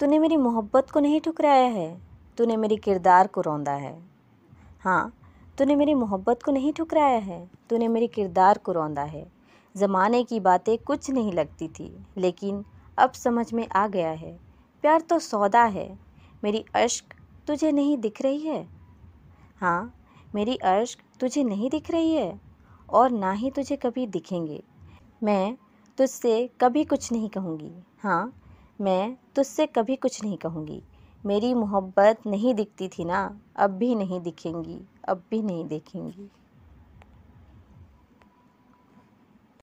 तूने मेरी मोहब्बत को नहीं ठुकराया है। तूने मेरे किरदार को रौंदा है। हाँ तूने मेरी मोहब्बत को नहीं ठुकराया है। तूने मेरे किरदार को रौंदा है। ज़माने की बातें कुछ नहीं लगती थी, लेकिन अब समझ में आ गया है। प्यार तो सौदा है। मेरी अश्क तुझे नहीं दिख रही है। हाँ मेरी अश्क तुझे नहीं दिख रही है, और ना ही तुझे कभी दिखेंगे। मैं तुझसे कभी कुछ नहीं कहूँगी। हाँ मैं तुझसे कभी कुछ नहीं कहूँगी। मेरी मोहब्बत नहीं दिखती थी ना, अब भी नहीं दिखेंगी, अब भी नहीं देखेंगी।